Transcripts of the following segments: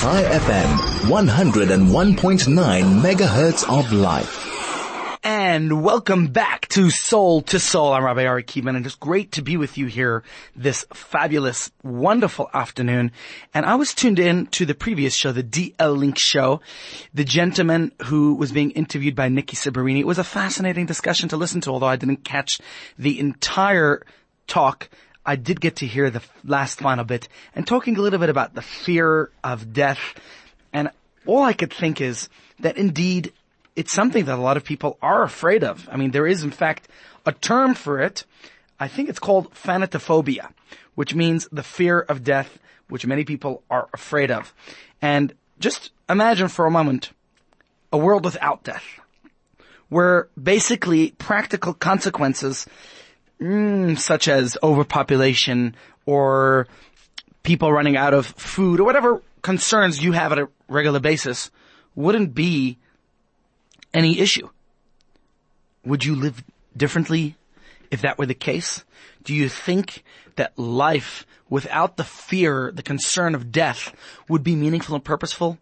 Chai FM, 101.9 megahertz of life. And welcome back to Soul to Soul. I'm Rabbi Ari Kievman and it's great to be with you here this fabulous, wonderful afternoon. And I was tuned in to the previous show, the DL Link show, the gentleman who was being interviewed by Nikki Cibarini. It was a fascinating discussion to listen to, although I didn't catch the entire talk. I did get to hear the last final bit and talking a little bit about the fear of death. And all I could think is that indeed it's something that a lot of people are afraid of. I mean, there is in fact a term for it. I think it's called thanatophobia, which means the fear of death, which many people are afraid of. And just imagine for a moment a world without death, where basically practical consequences, mm, such as overpopulation or people running out of food or whatever concerns you have at a regular basis, wouldn't be any issue. Would you live differently if that were the case? Do you think that life without the fear, the concern of death would be meaningful and purposeful?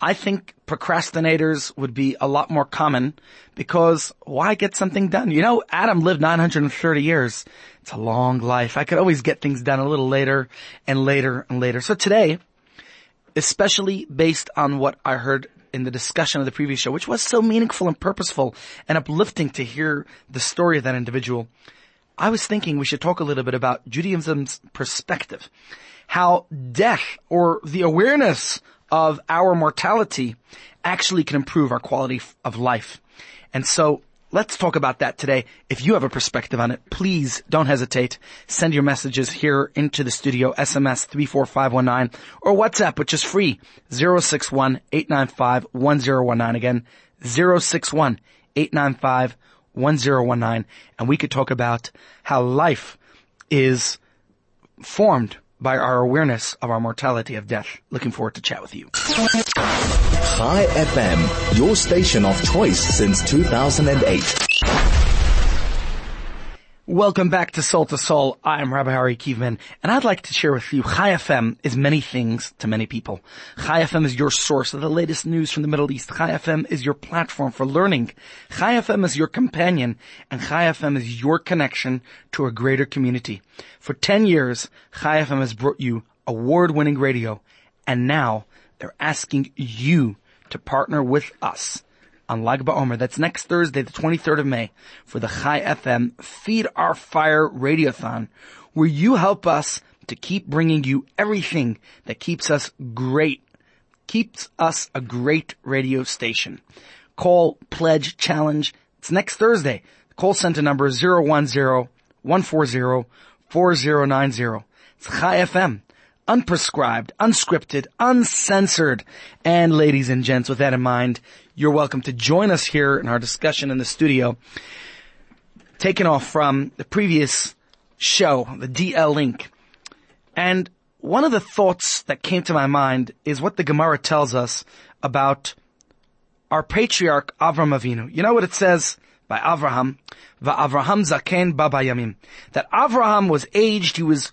I think procrastinators would be a lot more common because why get something done? You know, Adam lived 930 years. It's a long life. I could always get things done a little later and later and later. So today, especially based on what I heard in the discussion of the previous show, which was so meaningful and purposeful and uplifting to hear the story of that individual, I was thinking we should talk a little bit about Judaism's perspective. How death or the awareness of our mortality actually can improve our quality of life. And so Let's talk about that today. If you have a perspective on it, please don't hesitate. Send your messages here into the studio, SMS 34519 or WhatsApp, which is free, 061-895-1019. Again, 061-895-1019. And we could talk about how life is formed by our awareness of our mortality of death. Looking forward to chat with you. Chai FM, your station of choice since 2008. Welcome back to Soul to Soul. I'm Rabbi Ari Kievman, and I'd like to share with you Chai FM is many things to many people. Chai FM is your source of the latest news from the Middle East. Chai FM is your platform for learning. Chai FM is your companion, and Chai FM is your connection to a greater community. For 10 years, Chai FM has brought you award-winning radio, and now they're asking you to partner with us on Lag BaOmer. That's next Thursday, the 23rd of May, for the Chai FM Feed Our Fire Radiothon, where you help us to keep bringing you everything that keeps us great, keeps us a great radio station. Call, pledge, challenge. It's next Thursday. The call center number is 010-140-4090. It's Chai FM unprescribed, unscripted, uncensored. And ladies and gents, with that in mind, you're welcome to join us here in our discussion in the studio. Taken off from the previous show, the DL link. And one of the thoughts that came to my mind is what the Gemara tells us about our patriarch Avram Avinu. You know what it says by Avraham? Avraham zaken ba bayamim. That Avraham was aged, he was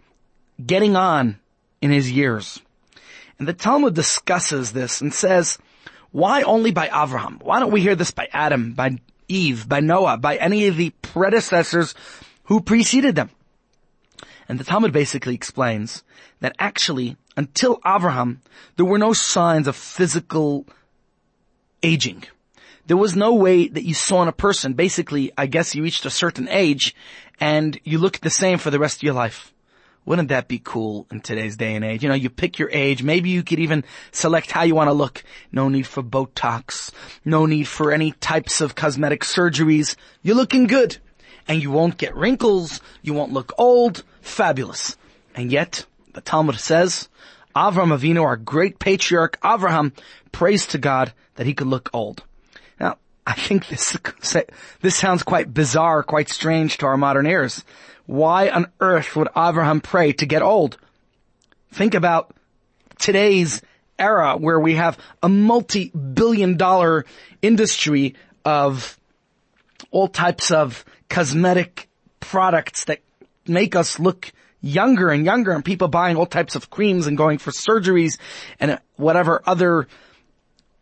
getting on in his years. And the Talmud discusses this and says, why only by Avraham? Why don't we hear this by Adam, by Eve, by Noah, by any of the predecessors who preceded them? And the Talmud basically explains that actually, until Avraham, there were no signs of physical aging. There was no way that you saw in a person. Basically, I guess you reached a certain age and you looked the same for the rest of your life. Wouldn't that be cool in today's day and age? You know, you pick your age. Maybe you could even select how you want to look. No need for Botox. No need for any types of cosmetic surgeries. You're looking good. And you won't get wrinkles. You won't look old. Fabulous. And yet, the Talmud says, Avram Avinu, our great patriarch Avraham, prays to God that he could look old. Now, I think this, this sounds quite bizarre, quite strange to our modern ears. Why on earth would Abraham pray to get old? Think about today's era where we have a multi-billion dollar industry of all types of cosmetic products that make us look younger and younger and people buying all types of creams and going for surgeries and whatever other,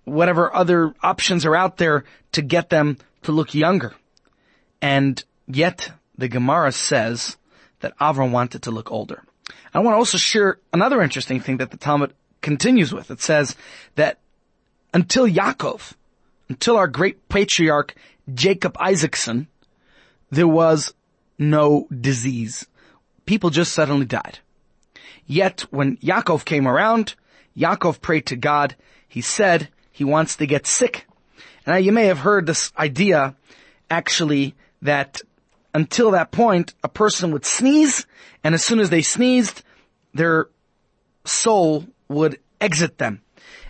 whatever other options are out there to get them to look younger. And yet the Gemara says that Avram wanted to look older. I want to also share another interesting thing that the Talmud continues with. It says that until Yaakov, until our great patriarch Jacob Isaacson, there was no disease. People just suddenly died. Yet when Yaakov came around, Yaakov prayed to God. He said he wants to get sick. Now you may have heard this idea actually that until that point, a person would sneeze and as soon as they sneezed, their soul would exit them.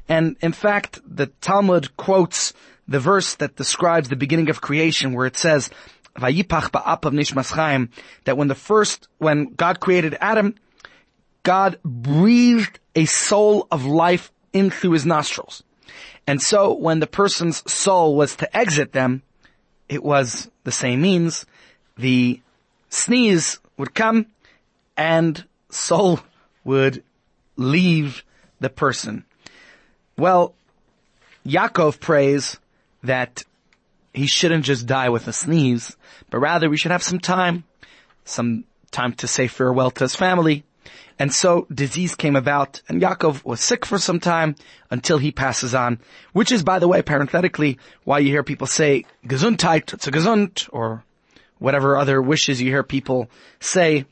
And in fact, the Talmud quotes the verse that describes the beginning of creation where it says, Vayipach ba'apav that when the first, when God created Adam, God breathed a soul of life in through his nostrils. And so when the person's soul was to exit them, it was the same means. The sneeze would come and soul would leave the person. Well, Yaakov prays that he shouldn't just die with a sneeze, but rather we should have some time, some time to say farewell to his family. And so disease came about and Yaakov was sick for some time until he passes on, which is by the way, parenthetically, why you hear people say gesundheit, it's a gesund, or whatever other wishes you hear people say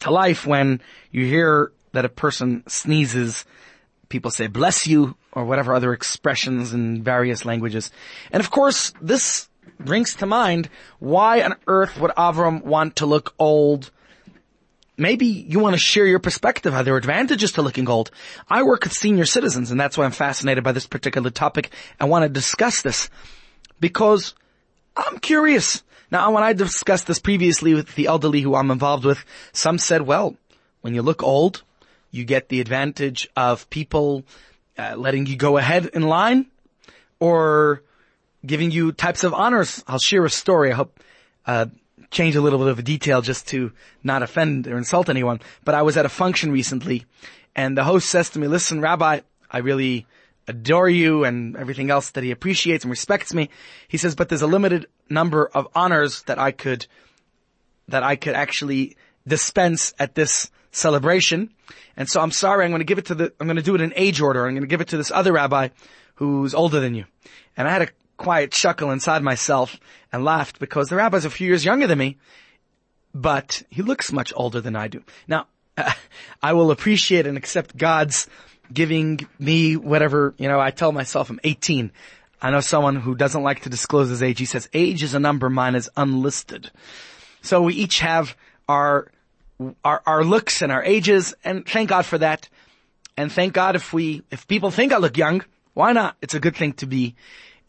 to life when you hear that a person sneezes, people say bless you or whatever other expressions in various languages. And of course, this brings to mind why on earth would Avram want to look old? Maybe you want to share your perspective. Are there advantages to looking old? I work with senior citizens and that's why I'm fascinated by this particular topic. I want to discuss this because I'm curious. Now, when I discussed this previously with the elderly who I'm involved with, some said, well, when you look old, you get the advantage of people uh, letting you go ahead in line or giving you types of honors. I'll share a story. I hope, uh, change a little bit of a detail just to not offend or insult anyone. But I was at a function recently and the host says to me, listen, Rabbi, I really adore you and everything else that he appreciates and respects me. He says, but there's a limited number of honors that I could, that I could actually dispense at this celebration. And so I'm sorry, I'm going to give it to the, I'm going to do it in age order. I'm going to give it to this other rabbi who's older than you. And I had a quiet chuckle inside myself and laughed because the rabbi's a few years younger than me, but he looks much older than I do. Now, I will appreciate and accept God's giving me whatever, you know, I tell myself I'm 18. I know someone who doesn't like to disclose his age. He says, age is a number, mine is unlisted. So we each have our, our, our looks and our ages, and thank God for that. And thank God if we, if people think I look young, why not? It's a good thing to be.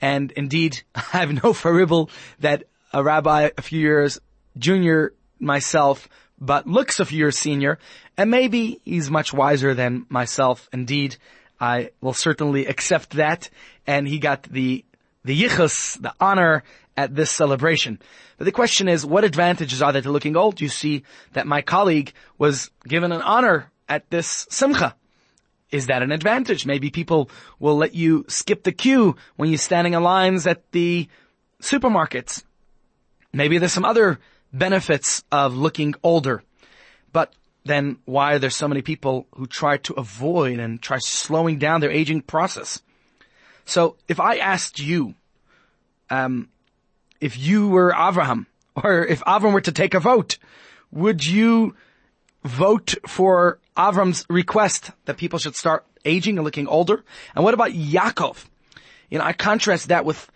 And indeed, I have no faribble that a rabbi a few years junior myself but looks a few years senior, and maybe he's much wiser than myself. Indeed, I will certainly accept that, and he got the, the yichus, the honor at this celebration. But the question is, what advantages are there to looking old? You see that my colleague was given an honor at this simcha. Is that an advantage? Maybe people will let you skip the queue when you're standing in lines at the supermarkets. Maybe there's some other benefits of looking older. But then why are there so many people who try to avoid and try slowing down their aging process? So if I asked you, um, if you were Abraham, or if Avram were to take a vote, would you vote for Avram's request that people should start aging and looking older? And what about Yaakov? You know, I contrast that with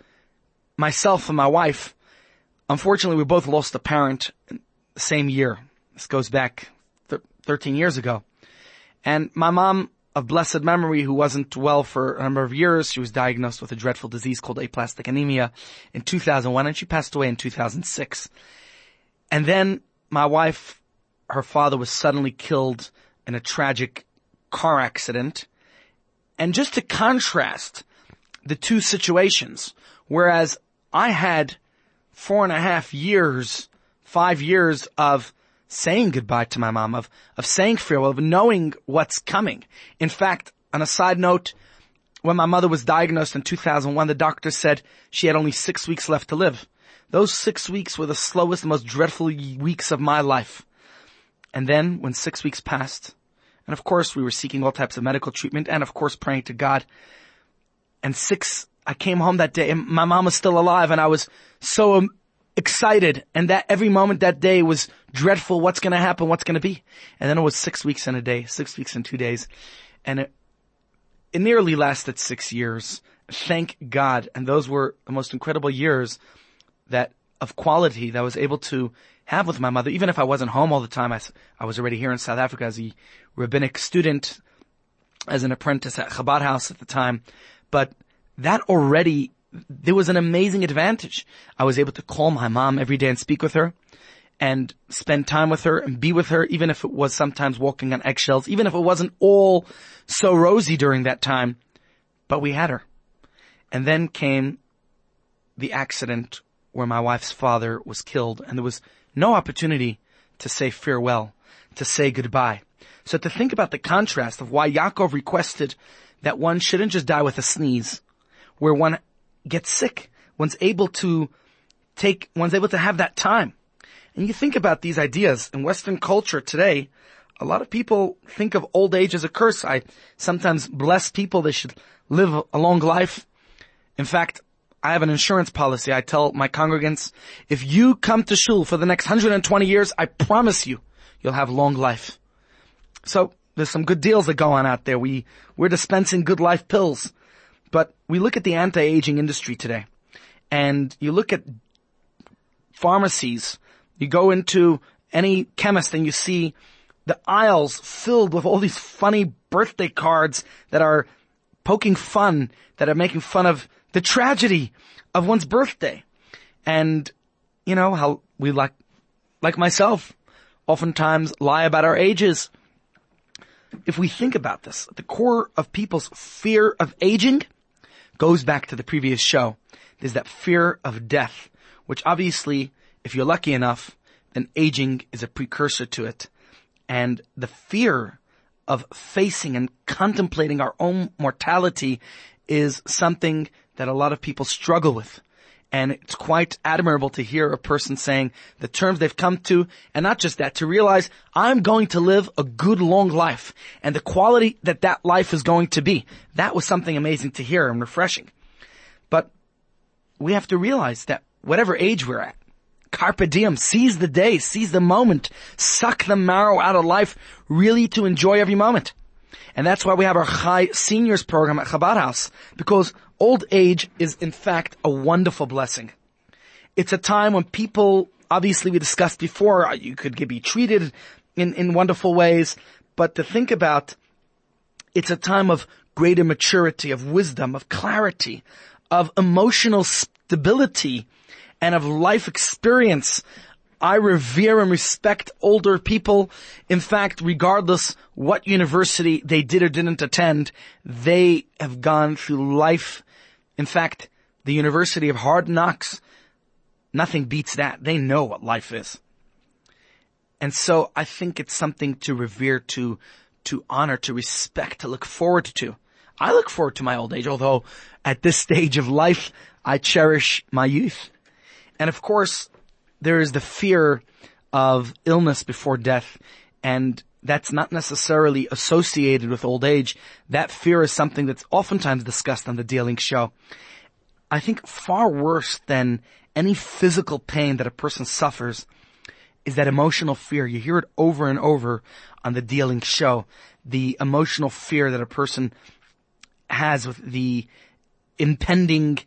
myself and my wife. Unfortunately, we both lost a parent the same year. This goes back th- 13 years ago. And my mom of blessed memory who wasn't well for a number of years, she was diagnosed with a dreadful disease called aplastic anemia in 2001 and she passed away in 2006. And then my wife, her father was suddenly killed in a tragic car accident. And just to contrast the two situations, whereas I had four and a half years, five years of saying goodbye to my mom, of, of saying farewell, of knowing what's coming. In fact, on a side note, when my mother was diagnosed in 2001, the doctor said she had only six weeks left to live. Those six weeks were the slowest, most dreadful weeks of my life. And then when six weeks passed, and of course we were seeking all types of medical treatment and of course praying to God, and six, I came home that day and my mom was still alive and I was so um, excited and that every moment that day was dreadful. What's going to happen? What's going to be? And then it was six weeks and a day, six weeks and two days. And it, it nearly lasted six years. Thank God. And those were the most incredible years that of quality that I was able to have with my mother, even if I wasn't home all the time. I, I was already here in South Africa as a rabbinic student, as an apprentice at Chabad House at the time. But that already, there was an amazing advantage. I was able to call my mom every day and speak with her and spend time with her and be with her, even if it was sometimes walking on eggshells, even if it wasn't all so rosy during that time. But we had her. And then came the accident where my wife's father was killed and there was no opportunity to say farewell, to say goodbye. So to think about the contrast of why Yaakov requested that one shouldn't just die with a sneeze, where one gets sick, one's able to take, one's able to have that time. And you think about these ideas in Western culture today, a lot of people think of old age as a curse. I sometimes bless people they should live a long life. In fact, I have an insurance policy. I tell my congregants, if you come to shul for the next 120 years, I promise you, you'll have long life. So there's some good deals that go on out there. We, we're dispensing good life pills. But we look at the anti-aging industry today and you look at pharmacies, you go into any chemist and you see the aisles filled with all these funny birthday cards that are poking fun, that are making fun of the tragedy of one's birthday. And, you know, how we like, like myself, oftentimes lie about our ages. If we think about this, the core of people's fear of aging goes back to the previous show. There's that fear of death, which obviously, if you're lucky enough, then aging is a precursor to it. And the fear of facing and contemplating our own mortality is something that a lot of people struggle with. And it's quite admirable to hear a person saying the terms they've come to, and not just that, to realize I'm going to live a good long life, and the quality that that life is going to be. That was something amazing to hear and refreshing. But we have to realize that whatever age we're at, carpe diem, seize the day, seize the moment, suck the marrow out of life, really to enjoy every moment. And that's why we have our high Seniors program at Chabad House, because old age is in fact a wonderful blessing. It's a time when people, obviously we discussed before, uh, you could be treated in, in wonderful ways, but to think about, it's a time of greater maturity, of wisdom, of clarity, of emotional stability, and of life experience. I revere and respect older people. In fact, regardless what university they did or didn't attend, they have gone through life. In fact, the University of Hard Knocks, nothing beats that. They know what life is. And so I think it's something to revere, to, to honor, to respect, to look forward to. I look forward to my old age, although at this stage of life, I cherish my youth. And of course, there is the fear of illness before death and that's not necessarily associated with old age. That fear is something that's oftentimes discussed on the Dealing Show. I think far worse than any physical pain that a person suffers is that emotional fear. You hear it over and over on the Dealing Show. The emotional fear that a person has with the impending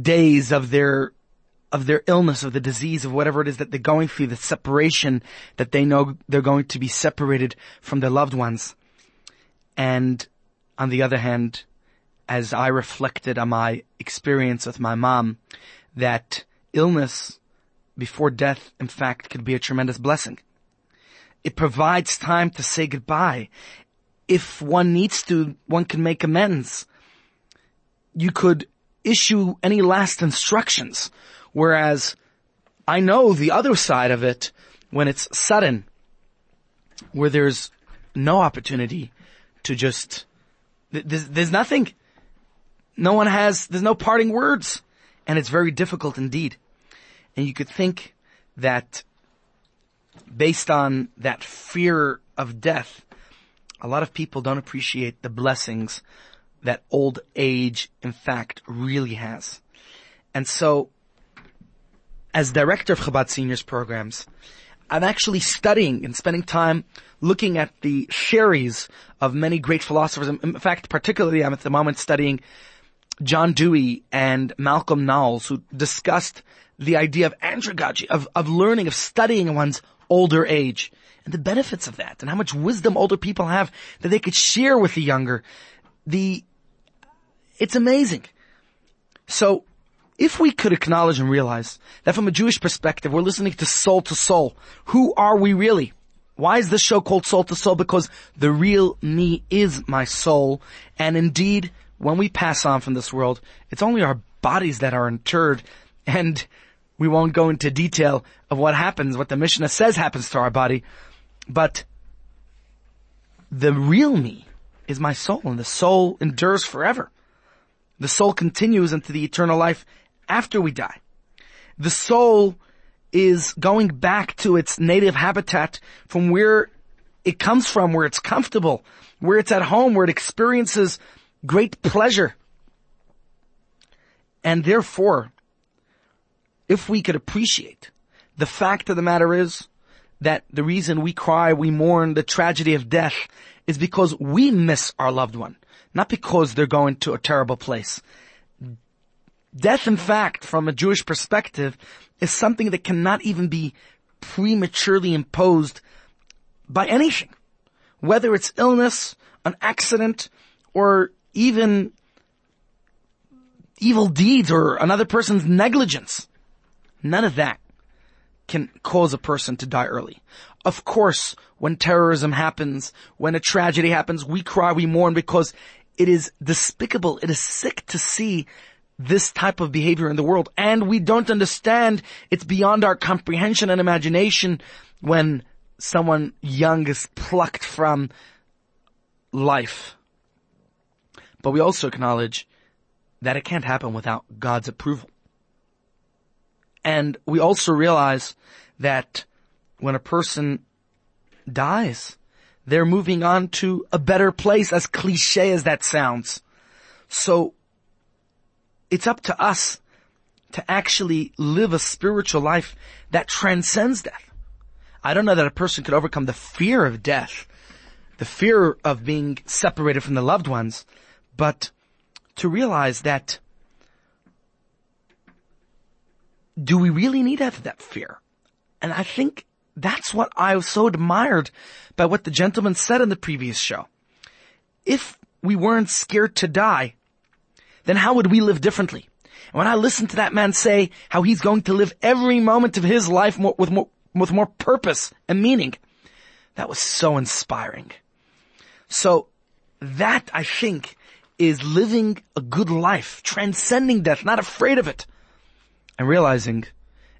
days of their of their illness, of the disease, of whatever it is that they're going through, the separation that they know they're going to be separated from their loved ones. And on the other hand, as I reflected on my experience with my mom, that illness before death, in fact, could be a tremendous blessing. It provides time to say goodbye. If one needs to, one can make amends. You could issue any last instructions Whereas I know the other side of it when it's sudden, where there's no opportunity to just, there's, there's nothing. No one has, there's no parting words. And it's very difficult indeed. And you could think that based on that fear of death, a lot of people don't appreciate the blessings that old age, in fact, really has. And so, as director of Chabad Seniors programs, I'm actually studying and spending time looking at the series of many great philosophers. In fact, particularly I'm at the moment studying John Dewey and Malcolm Knowles who discussed the idea of andragogy, of, of learning, of studying one's older age and the benefits of that and how much wisdom older people have that they could share with the younger. The, it's amazing. So if we could acknowledge and realize that from a Jewish perspective, we're listening to soul to soul. Who are we really? Why is this show called Soul to Soul? Because the real me is my soul. And indeed, when we pass on from this world, it's only our bodies that are interred. And we won't go into detail of what happens, what the Mishnah says happens to our body. But the real me is my soul and the soul endures forever. The soul continues into the eternal life after we die. The soul is going back to its native habitat from where it comes from, where it's comfortable, where it's at home, where it experiences great pleasure. And therefore, if we could appreciate the fact of the matter is that the reason we cry, we mourn the tragedy of death is because we miss our loved one, not because they're going to a terrible place. Death, in fact, from a Jewish perspective, is something that cannot even be prematurely imposed by anything. Whether it's illness, an accident, or even evil deeds or another person's negligence. None of that can cause a person to die early. Of course, when terrorism happens, when a tragedy happens, we cry, we mourn because it is despicable, it is sick to see this type of behavior in the world. And we don't understand, it's beyond our comprehension and imagination when someone young is plucked from life. But we also acknowledge that it can't happen without God's approval. And we also realize that when a person dies, they're moving on to a better place, as cliche as that sounds. So, it's up to us to actually live a spiritual life that transcends death. I don't know that a person could overcome the fear of death, the fear of being separated from the loved ones, but to realize that do we really need to have that fear? And I think that's what I was so admired by what the gentleman said in the previous show. If we weren't scared to die, then how would we live differently? And when I listen to that man say how he's going to live every moment of his life more, with more, with more purpose and meaning, that was so inspiring. So that I think is living a good life, transcending death, not afraid of it and realizing,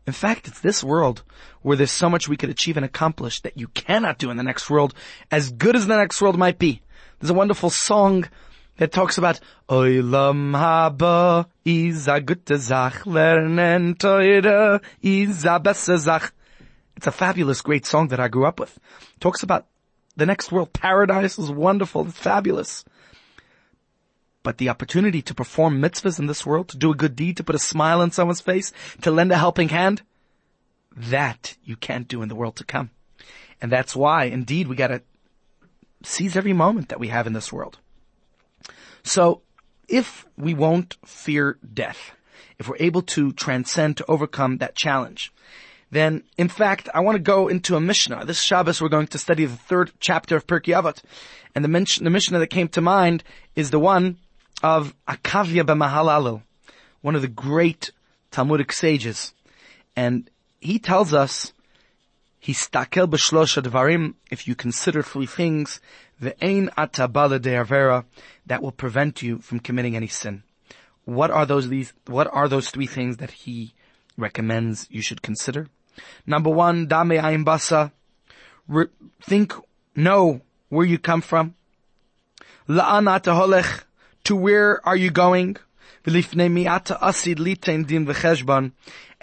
in fact, it's this world where there's so much we could achieve and accomplish that you cannot do in the next world, as good as the next world might be. There's a wonderful song that talks about Oilam haba is a gute Zach, lernen teure is a besser Zach. It's a fabulous, great song that I grew up with. It talks about the next world. Paradise is wonderful. It's fabulous. But the opportunity to perform mitzvahs in this world, to do a good deed, to put a smile on someone's face, to lend a helping hand, that you can't do in the world to come. And that's why, indeed, we gotta seize every moment that we have in this world. So, if we won't fear death, if we're able to transcend, to overcome that challenge, then, in fact, I want to go into a Mishnah. This Shabbos, we're going to study the third chapter of Pirkei Avot. And the, the Mishnah that came to mind is the one of Akavya B'Mahalalel, one of the great Talmudic sages. And he tells us, Histakel b'shlosha dvarim, if you consider three things, ve'ein atabala de'avera, that will prevent you from committing any sin. What are those, these, what are those three things that he recommends you should consider? Number one, Dame Ayin Basa. Re- think, know where you come from. La'ana holech. To where are you going? And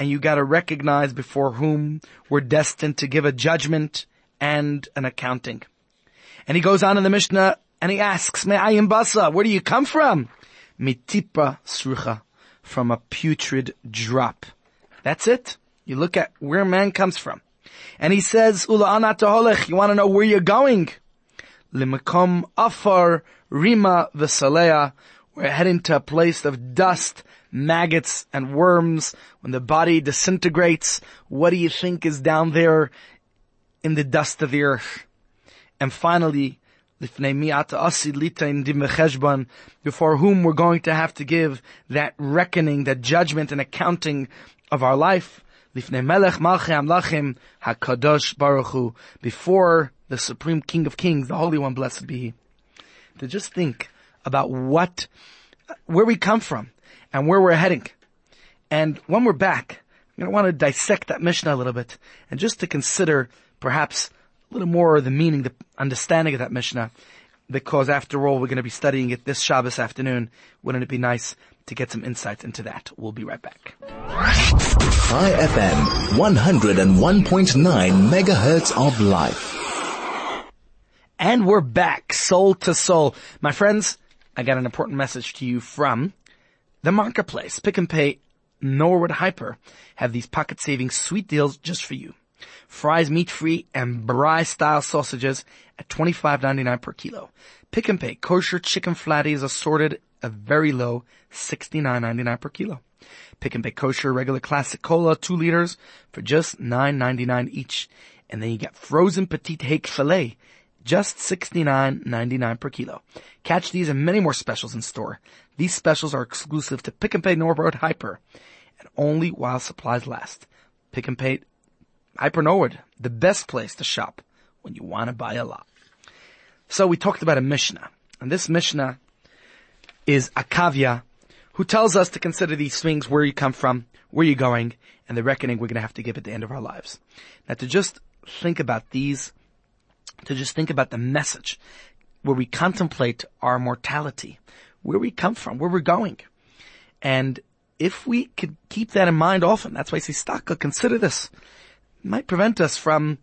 you gotta recognize before whom we're destined to give a judgment and an accounting. And he goes on in the Mishnah and he asks, Me'ayim basa, where do you come from? Mitipa srucha, from a putrid drop. That's it. You look at where man comes from. And he says, Ula anat you want to know where you're going? Limakom afar rima v'salea. We're heading to a place of dust, maggots, and worms. When the body disintegrates, what do you think is down there in the dust of the earth? And finally, before whom we're going to have to give that reckoning, that judgment and accounting of our life. Before the Supreme King of Kings, the Holy One, blessed be He. To just think about what, where we come from and where we're heading. And when we're back, I'm going to want to dissect that Mishnah a little bit and just to consider perhaps little more of the meaning, the understanding of that Mishnah, because after all, we're going to be studying it this Shabbos afternoon. Wouldn't it be nice to get some insights into that? We'll be right back. Chai FM, 101.9 megahertz of life. And we're back, soul to soul. My friends, I got an important message to you from the marketplace. Pick n Pay Norwood Hyper have these pocket saving sweet deals just for you Fry's meat free, and braai style sausages at $25.99 per kilo. Pick n pay kosher chicken flatties assorted a very low $69.99 per kilo. Pick n pay kosher regular classic cola 2 liters for just $9.99 each. And then you get frozen petite hake filet just $69.99 per kilo. Catch these and many more specials in store. These specials are exclusive to Pick n Pay Norwood Hyper and only while supplies last. Pick n Pay Hyper Norwood, the best place to shop when you want to buy a lot. So we talked about a Mishnah, and this Mishnah is Akavia, who tells us to consider these things, where you come from, where you're going, and the reckoning we're going to have to give at the end of our lives. Now to just think about these, to just think about the message, where we contemplate our mortality, where we come from, where we're going. And if we could keep that in mind often, that's why I say, Staka, consider this might prevent us from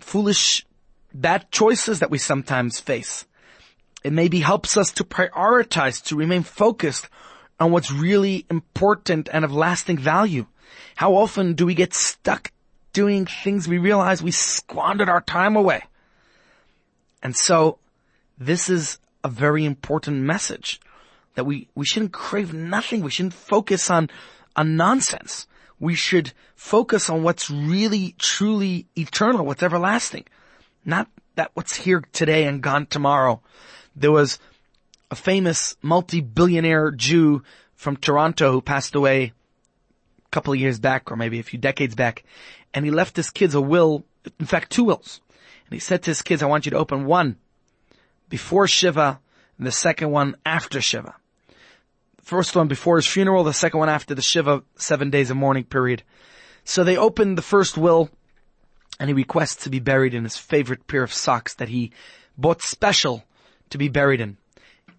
foolish, bad choices that we sometimes face. It maybe helps us to prioritize, to remain focused on what's really important and of lasting value. How often do we get stuck doing things we realize we squandered our time away? And so this is a very important message that we, we shouldn't crave nothing. We shouldn't focus on, on nonsense we should focus on what's really, truly eternal, what's everlasting. Not that what's here today and gone tomorrow. There was a famous multi-billionaire Jew from Toronto who passed away a couple of years back or maybe a few decades back and he left his kids a will, in fact two wills. And he said to his kids, I want you to open one before Shiva and the second one after Shiva first one before his funeral, the second one after the Shiva seven days of mourning period. So they open the first will and he requests to be buried in his favorite pair of socks that he bought special to be buried in.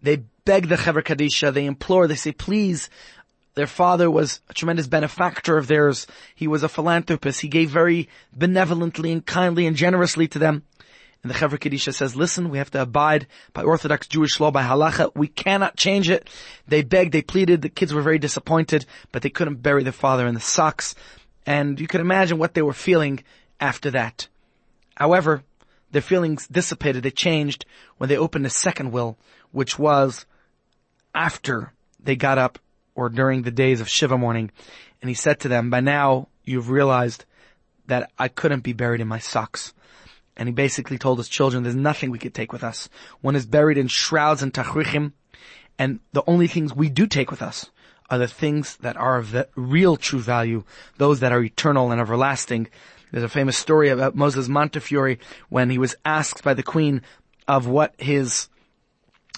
They beg the Chevra Kadisha, they implore, they say, please, their father was a tremendous benefactor of theirs. He was a philanthropist. He gave very benevolently and kindly and generously to them. And the Chevra Kadisha says, listen, we have to abide by Orthodox Jewish law, by halacha. We cannot change it. They begged, they pleaded, the kids were very disappointed, but they couldn't bury their father in the socks. And you can imagine what they were feeling after that. However, their feelings dissipated, they changed when they opened a second will, which was after they got up or during the days of Shiva mourning. And he said to them, by now you've realized that I couldn't be buried in my socks and he basically told his children there's nothing we could take with us. One is buried in shrouds and tachrichim, and the only things we do take with us are the things that are of real true value, those that are eternal and everlasting. There's a famous story about Moses Montefiore when he was asked by the queen of what his,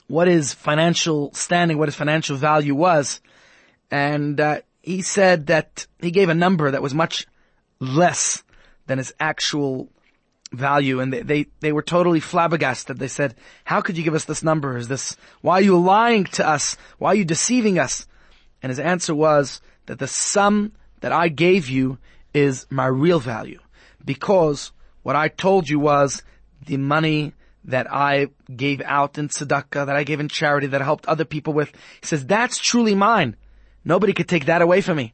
what his financial standing, what his financial value was. And, uh, he said that he gave a number that was much less than his actual value and they, they, they were totally flabbergasted. They said, how could you give us this number? Is this, why are you lying to us? Why are you deceiving us? And his answer was that the sum that I gave you is my real value because what I told you was the money that I gave out in tzedakah, that I gave in charity, that I helped other people with. He says, that's truly mine. Nobody could take that away from me.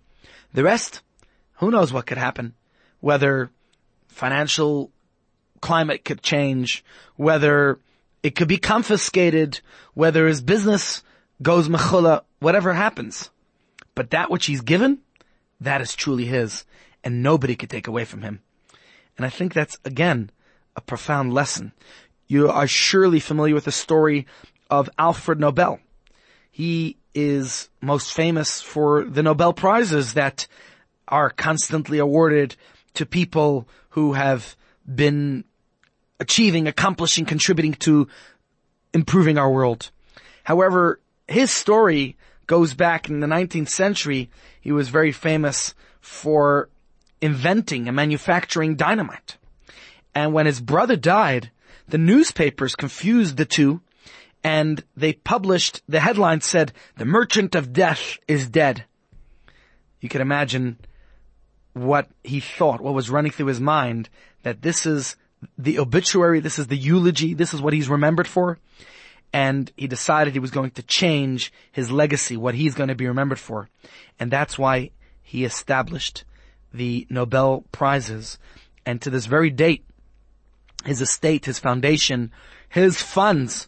The rest, who knows what could happen? Whether financial climate could change, whether it could be confiscated, whether his business goes mechula, whatever happens. But that which he's given, that is truly his, and nobody could take away from him. And I think that's, again, a profound lesson. You are surely familiar with the story of Alfred Nobel. He is most famous for the Nobel Prizes that are constantly awarded to people who have been achieving, accomplishing, contributing to improving our world. However, his story goes back in the 19th century. He was very famous for inventing and manufacturing dynamite. And when his brother died, the newspapers confused the two and they published, the headline said, the merchant of death is dead. You can imagine what he thought, what was running through his mind, that this is the obituary, this is the eulogy, this is what he's remembered for. And he decided he was going to change his legacy, what he's going to be remembered for. And that's why he established the Nobel Prizes. And to this very date, his estate, his foundation, his funds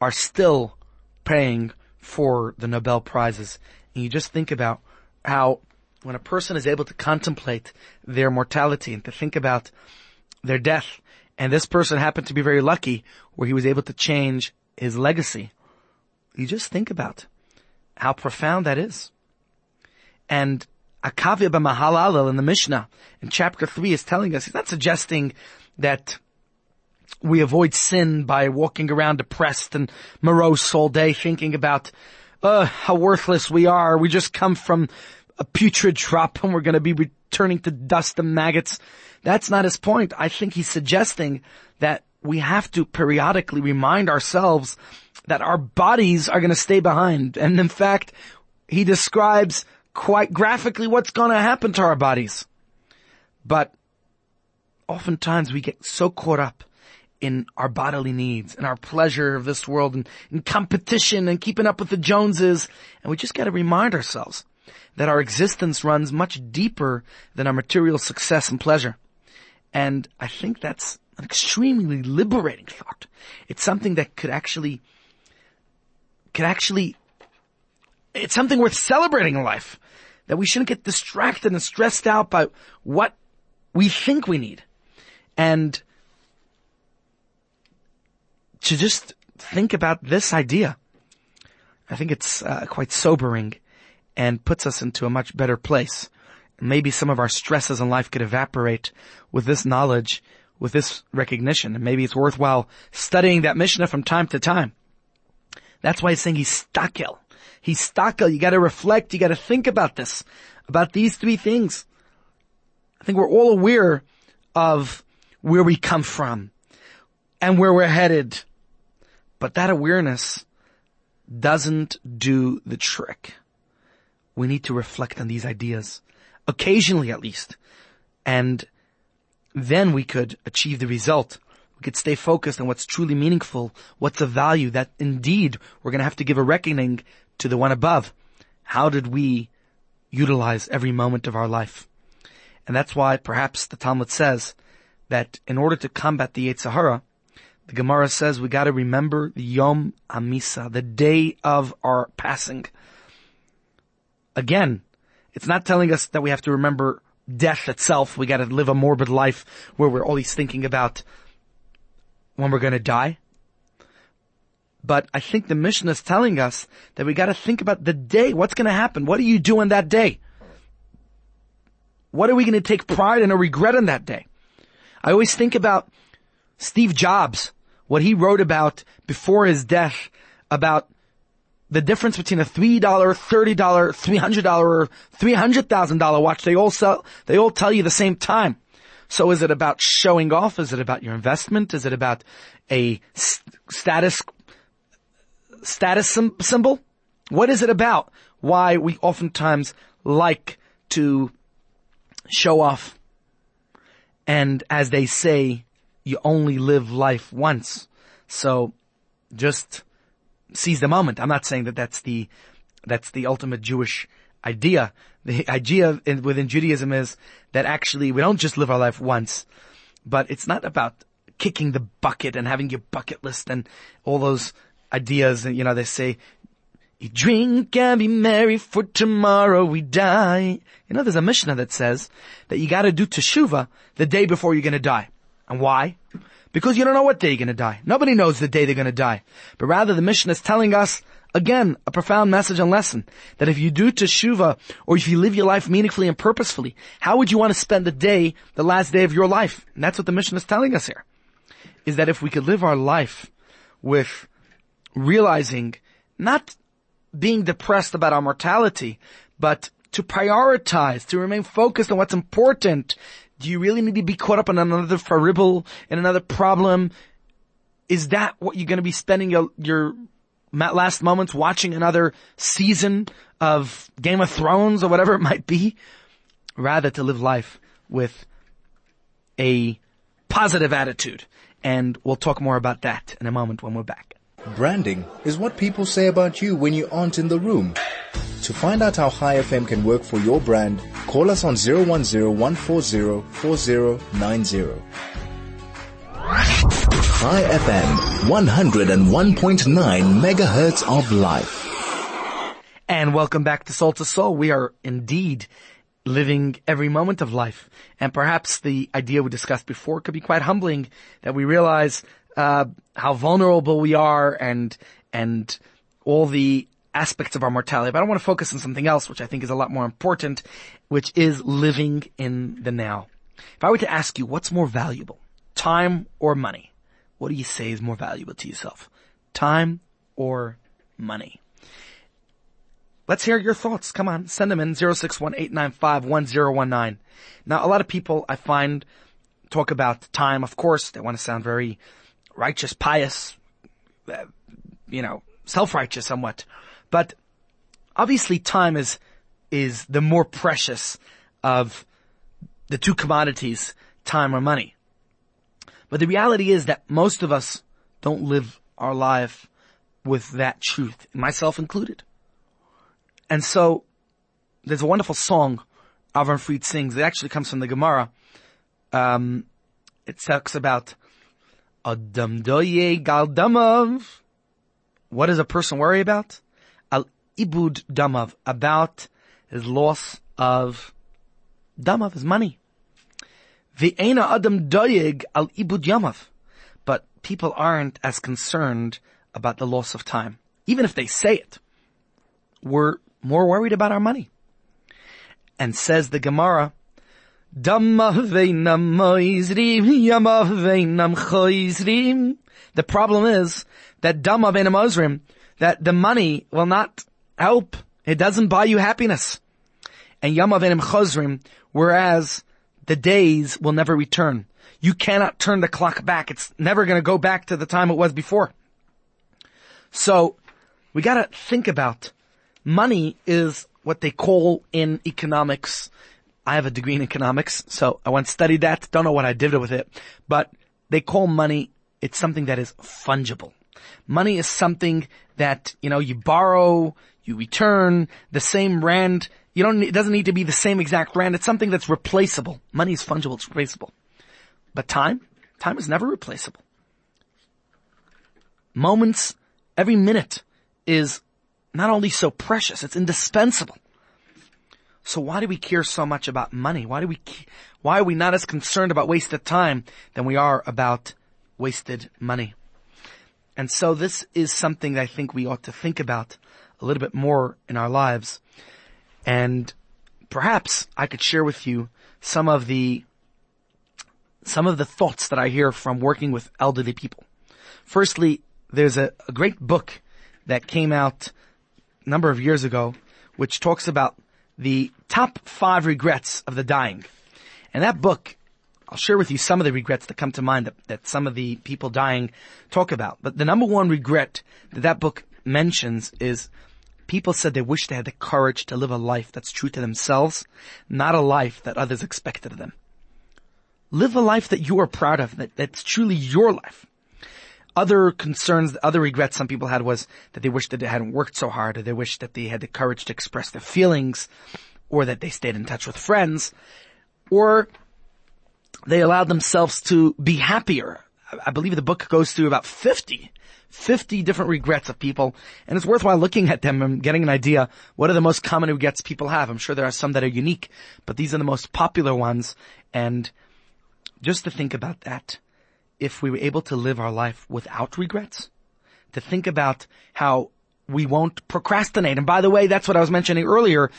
are still paying for the Nobel Prizes. And you just think about how when a person is able to contemplate their mortality and to think about their death, and this person happened to be very lucky where he was able to change his legacy, you just think about how profound that is. And Akavya Mahalalel in the Mishnah in chapter 3 is telling us, he's not suggesting that we avoid sin by walking around depressed and morose all day thinking about, uh, how worthless we are. We just come from a putrid drop and we're going to be returning to dust and maggots. That's not his point. I think he's suggesting that we have to periodically remind ourselves that our bodies are going to stay behind. And in fact, he describes quite graphically what's going to happen to our bodies. But oftentimes we get so caught up in our bodily needs and our pleasure of this world and in competition and keeping up with the Joneses. And we just got to remind ourselves that our existence runs much deeper than our material success and pleasure. And I think that's an extremely liberating thought. It's something that could actually, could actually, it's something worth celebrating in life that we shouldn't get distracted and stressed out by what we think we need. And to just think about this idea, I think it's uh, quite sobering and puts us into a much better place. Maybe some of our stresses in life could evaporate with this knowledge, with this recognition, and maybe it's worthwhile studying that Mishnah from time to time. That's why he's saying Histakel. He's stakel. You gotta reflect. You gotta think about this, about these three things. I think we're all aware of where we come from and where we're headed. But that awareness doesn't do the trick. We need to reflect on these ideas, occasionally at least. And then we could achieve the result we could stay focused on what's truly meaningful, what's of value that indeed we're going to have to give a reckoning to the one above. How did we utilize every moment of our life? And that's why perhaps the Talmud says that in order to combat the Yetzer Hara, the Gemara says we gotta remember the Yom Hamisa, the day of our passing. Again, it's not telling us that we have to remember death itself. We gotta live a morbid life where we're always thinking about when we're to die. But I think the mission is telling us that we got to think about the day. What's to happen? What are you doing that day? What are we to take pride in or regret in that day? I always think about Steve Jobs, what he wrote about before his death about the difference between a $3, $30, $300, or $300,000 watch, they all sell, they all tell you the same time. So is it about showing off? Is it about your investment? Is it about a status, status symbol? What is it about? Why we oftentimes like to show off. And as they say, you only live life once. So just seize the moment. I'm not saying that that's the, that's the ultimate Jewish idea. The idea in, within Judaism is that actually we don't just live our life once, but it's not about kicking the bucket and having your bucket list and all those ideas. And, you know, they say, you drink and be merry for tomorrow we die. You know, there's a Mishnah that says that you gotta do teshuva the day before you're gonna die. And why? Because you don't know what day you're gonna die. Nobody knows the day they're gonna die. But rather the Mishnah is telling us, again, a profound message and lesson, that if you do teshuva, or if you live your life meaningfully and purposefully, how would you want to spend the day, the last day of your life? And that's what the Mishnah is telling us here. Is that if we could live our life with realizing, not being depressed about our mortality, but to prioritize, to remain focused on what's important, do you really need to be caught up in another faribble, in another problem? Is that what you're going to be spending your, your last moments watching another season of Game of Thrones or whatever it might be? Rather to live life with a positive attitude. And we'll talk more about that in a moment when we're back. Branding is what people say about you when you aren't in the room. To find out how Chai FM can work for your brand, call us on 010-140-4090. Chai FM, 101.9 megahertz of life. And welcome back to Soul to Soul. We are indeed living every moment of life. And perhaps the idea we discussed before could be quite humbling that we realize uh, how vulnerable we are and and all the aspects of our mortality. But I want to focus on something else, which I think is a lot more important, which is living in the now. If I were to ask you what's more valuable, time or money, what do you say is more valuable to yourself? Time or money? Let's hear your thoughts. Come on, send them in 061 Now, a lot of people I find talk about time. Of course, they want to sound very righteous, pious, uh, you know, self-righteous somewhat. But obviously time is, is the more precious of the two commodities, time or money. But the reality is that most of us don't live our life with that truth, myself included. And so there's a wonderful song Avram Fried sings. It actually comes from the Gemara. Um, it talks about What does a person worry about? Al ibud damav. About his loss of damav, his money. Ve'ena adam doyeg al ibud yamav. But people aren't as concerned about the loss of time. Even if they say it. We're more worried about our money. And says the Gemara, the problem is that Dama Veinam Ozrim, that the money will not help. It doesn't buy you happiness. And Yama Veinam Chozrim, whereas the days will never return. You cannot turn the clock back. It's never going to go back to the time it was before. So we got to think about money is what they call in economics I have a degree in economics, so I once studied that. Don't know what I did with it, but they call money, it's something that is fungible. Money is something that, you know, you borrow, you return, the same rand, you don't, it doesn't need to be the same exact rand, it's something that's replaceable. Money is fungible, it's replaceable. But time? Time is never replaceable. Moments, every minute is not only so precious, it's indispensable. So why do we care so much about money? Why do we, why are we not as concerned about wasted time than we are about wasted money? And so this is something that I think we ought to think about a little bit more in our lives. And perhaps I could share with you some of the, some of the thoughts that I hear from working with elderly people. Firstly, there's a, a great book that came out a number of years ago, which talks about the top five regrets of the dying. And that book, I'll share with you some of the regrets that come to mind that, that some of the people dying talk about. But the number one regret that that book mentions is people said they wish they had the courage to live a life that's true to themselves, not a life that others expected of them. Live a life that you are proud of, that, that's truly your life. Other concerns, other regrets some people had was that they wished that they hadn't worked so hard, or they wished that they had the courage to express their feelings, or that they stayed in touch with friends, or they allowed themselves to be happier. I believe the book goes through about 50, 50 different regrets of people, and it's worthwhile looking at them and getting an idea what are the most common regrets people have. I'm sure there are some that are unique, but these are the most popular ones, and just to think about that, if we were able to live our life without regrets, to think about how we won't procrastinate. And by the way, that's what I was mentioning earlier.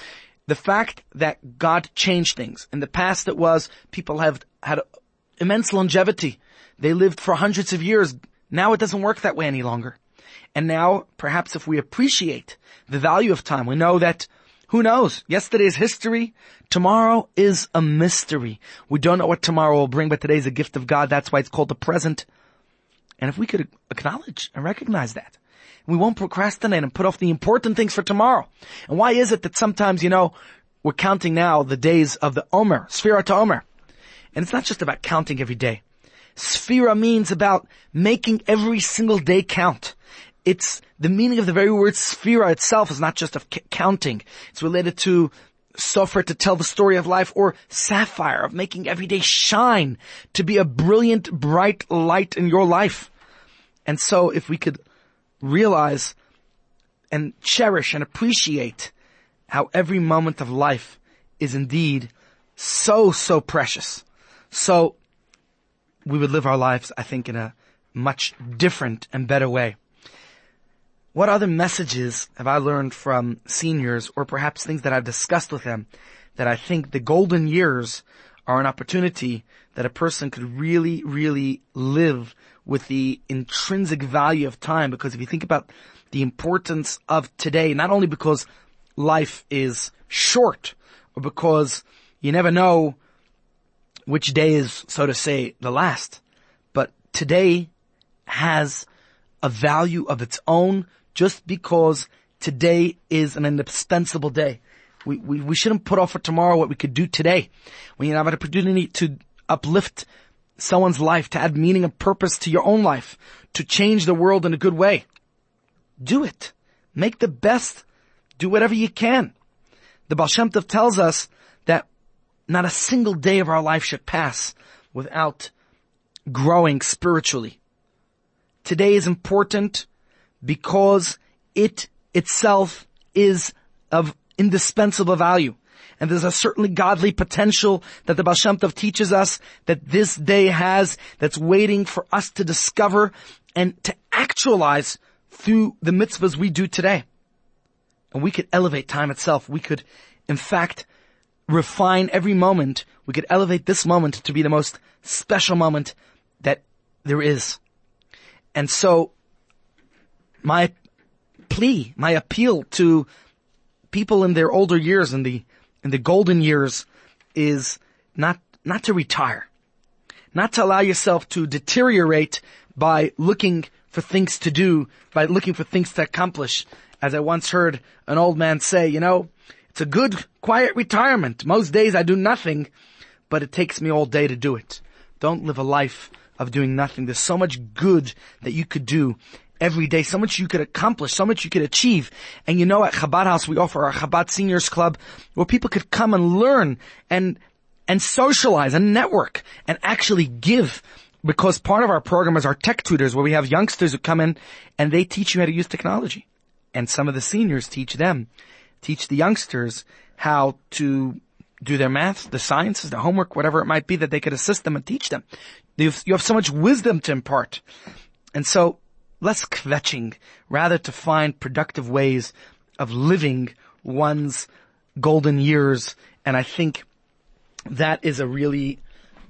The fact that God changed things. In the past it was people have had immense longevity. They lived for hundreds of years. Now it doesn't work that way any longer. And now, perhaps if we appreciate the value of time, we know that who knows? Yesterday's history. Tomorrow is a mystery. We don't know what tomorrow will bring, but today is a gift of God. That's why it's called the present. And if we could acknowledge and recognize that, we won't procrastinate and put off the important things for tomorrow. And why is it that sometimes, you know, we're counting now the days of the Omer, Sfira to Omer. And it's not just about counting every day. Sfira means about making every single day count. It's the meaning of the very word Sfira itself is not just of c- counting. It's related to sofer to tell the story of life or sapphire of making every day shine to be a brilliant, bright light in your life. And so if we could realize and cherish and appreciate how every moment of life is indeed so, so precious. So we would live our lives, I think, in a much different and better way. What other messages have I learned from seniors or perhaps things that I've discussed with them that I think the golden years are an opportunity that a person could really, really live with the intrinsic value of time because if you think about the importance of today, not only because life is short or because you never know which day is, so to say, the last, but today has a value of its own just because today is an indispensable day. We, we, we shouldn't put off for tomorrow what we could do today. You have an opportunity to uplift someone's life, to add meaning and purpose to your own life, to change the world in a good way, do it. Make the best. Do whatever you can. The Baal Shem Tov tells us that not a single day of our life should pass without growing spiritually. Today is important because it itself is of indispensable value. And there's a certainly godly potential that the Baal Shem Tov teaches us that this day has that's waiting for us to discover and to actualize through the mitzvahs we do today. And we could elevate time itself. We could, in fact, refine every moment. We could elevate this moment to be the most special moment that there is. And so my plea, my appeal to people in their older years, in the, in the golden years, is not, not to retire. Not to allow yourself to deteriorate by looking for things to do, by looking for things to accomplish. As I once heard an old man say, you know, it's a good, quiet retirement. Most days I do nothing, but it takes me all day to do it. Don't live a life of doing nothing. There's so much good that you could do every day, so much you could accomplish, so much you could achieve. And you know, at Chabad House, we offer our Chabad Seniors Club where people could come and learn and, and socialize and network and actually give because part of our program is our tech tutors where we have youngsters who come in and they teach you how to use technology. And some of the seniors teach them, teach the youngsters how to do their math, the sciences, the homework, whatever it might be that they could assist them and teach them. You have, you have so much wisdom to impart. And so less kvetching, rather to find productive ways of living one's golden years. And I think that is a really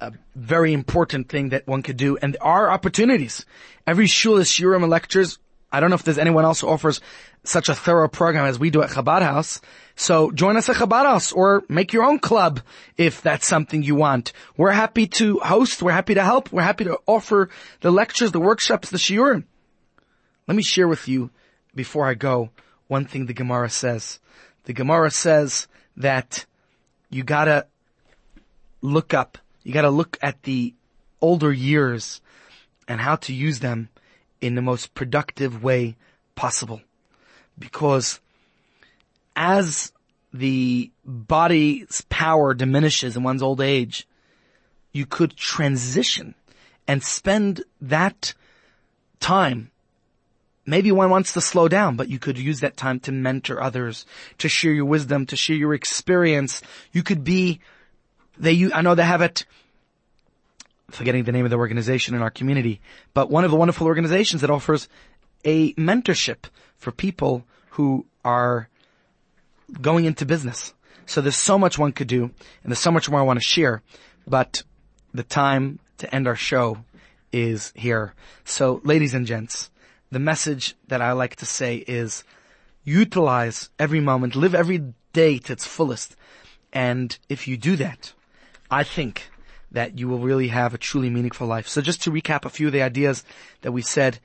a very important thing that one could do. And there are opportunities. Every shul is shiurim and lectures I don't know if there's anyone else who offers such a thorough program as we do at Chabad House. So join us at Chabad House or make your own club if that's something you want. We're happy to host. We're happy to help. We're happy to offer the lectures, the workshops, the shiurim. Let me share with you before I go one thing the Gemara says. The Gemara says that you gotta look up, you gotta look at the older years and how to use them in the most productive way possible. Because as the body's power diminishes in one's old age, you could transition and spend that time. Maybe one wants to slow down, but you could use that time to mentor others, to share your wisdom, to share your experience. You could be, they, I know they have it, forgetting the name of the organization in our community, but one of the wonderful organizations that offers a mentorship for people who are going into business. So there's so much one could do, and there's so much more I want to share, but the time to end our show is here. So ladies and gents, the message that I like to say is utilize every moment, live every day to its fullest. And if you do that, I think that you will really have a truly meaningful life. So just to recap a few of the ideas that we said,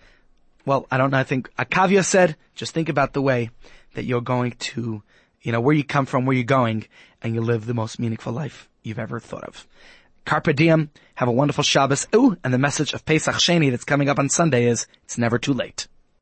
well, I don't know, I think Akavia said, just think about the way that you're going to, you know, where you come from, where you're going, and you live the most meaningful life you've ever thought of. Carpe diem, have a wonderful Shabbos. Ooh, and the message of Pesach Sheni that's coming up on Sunday is, it's never too late.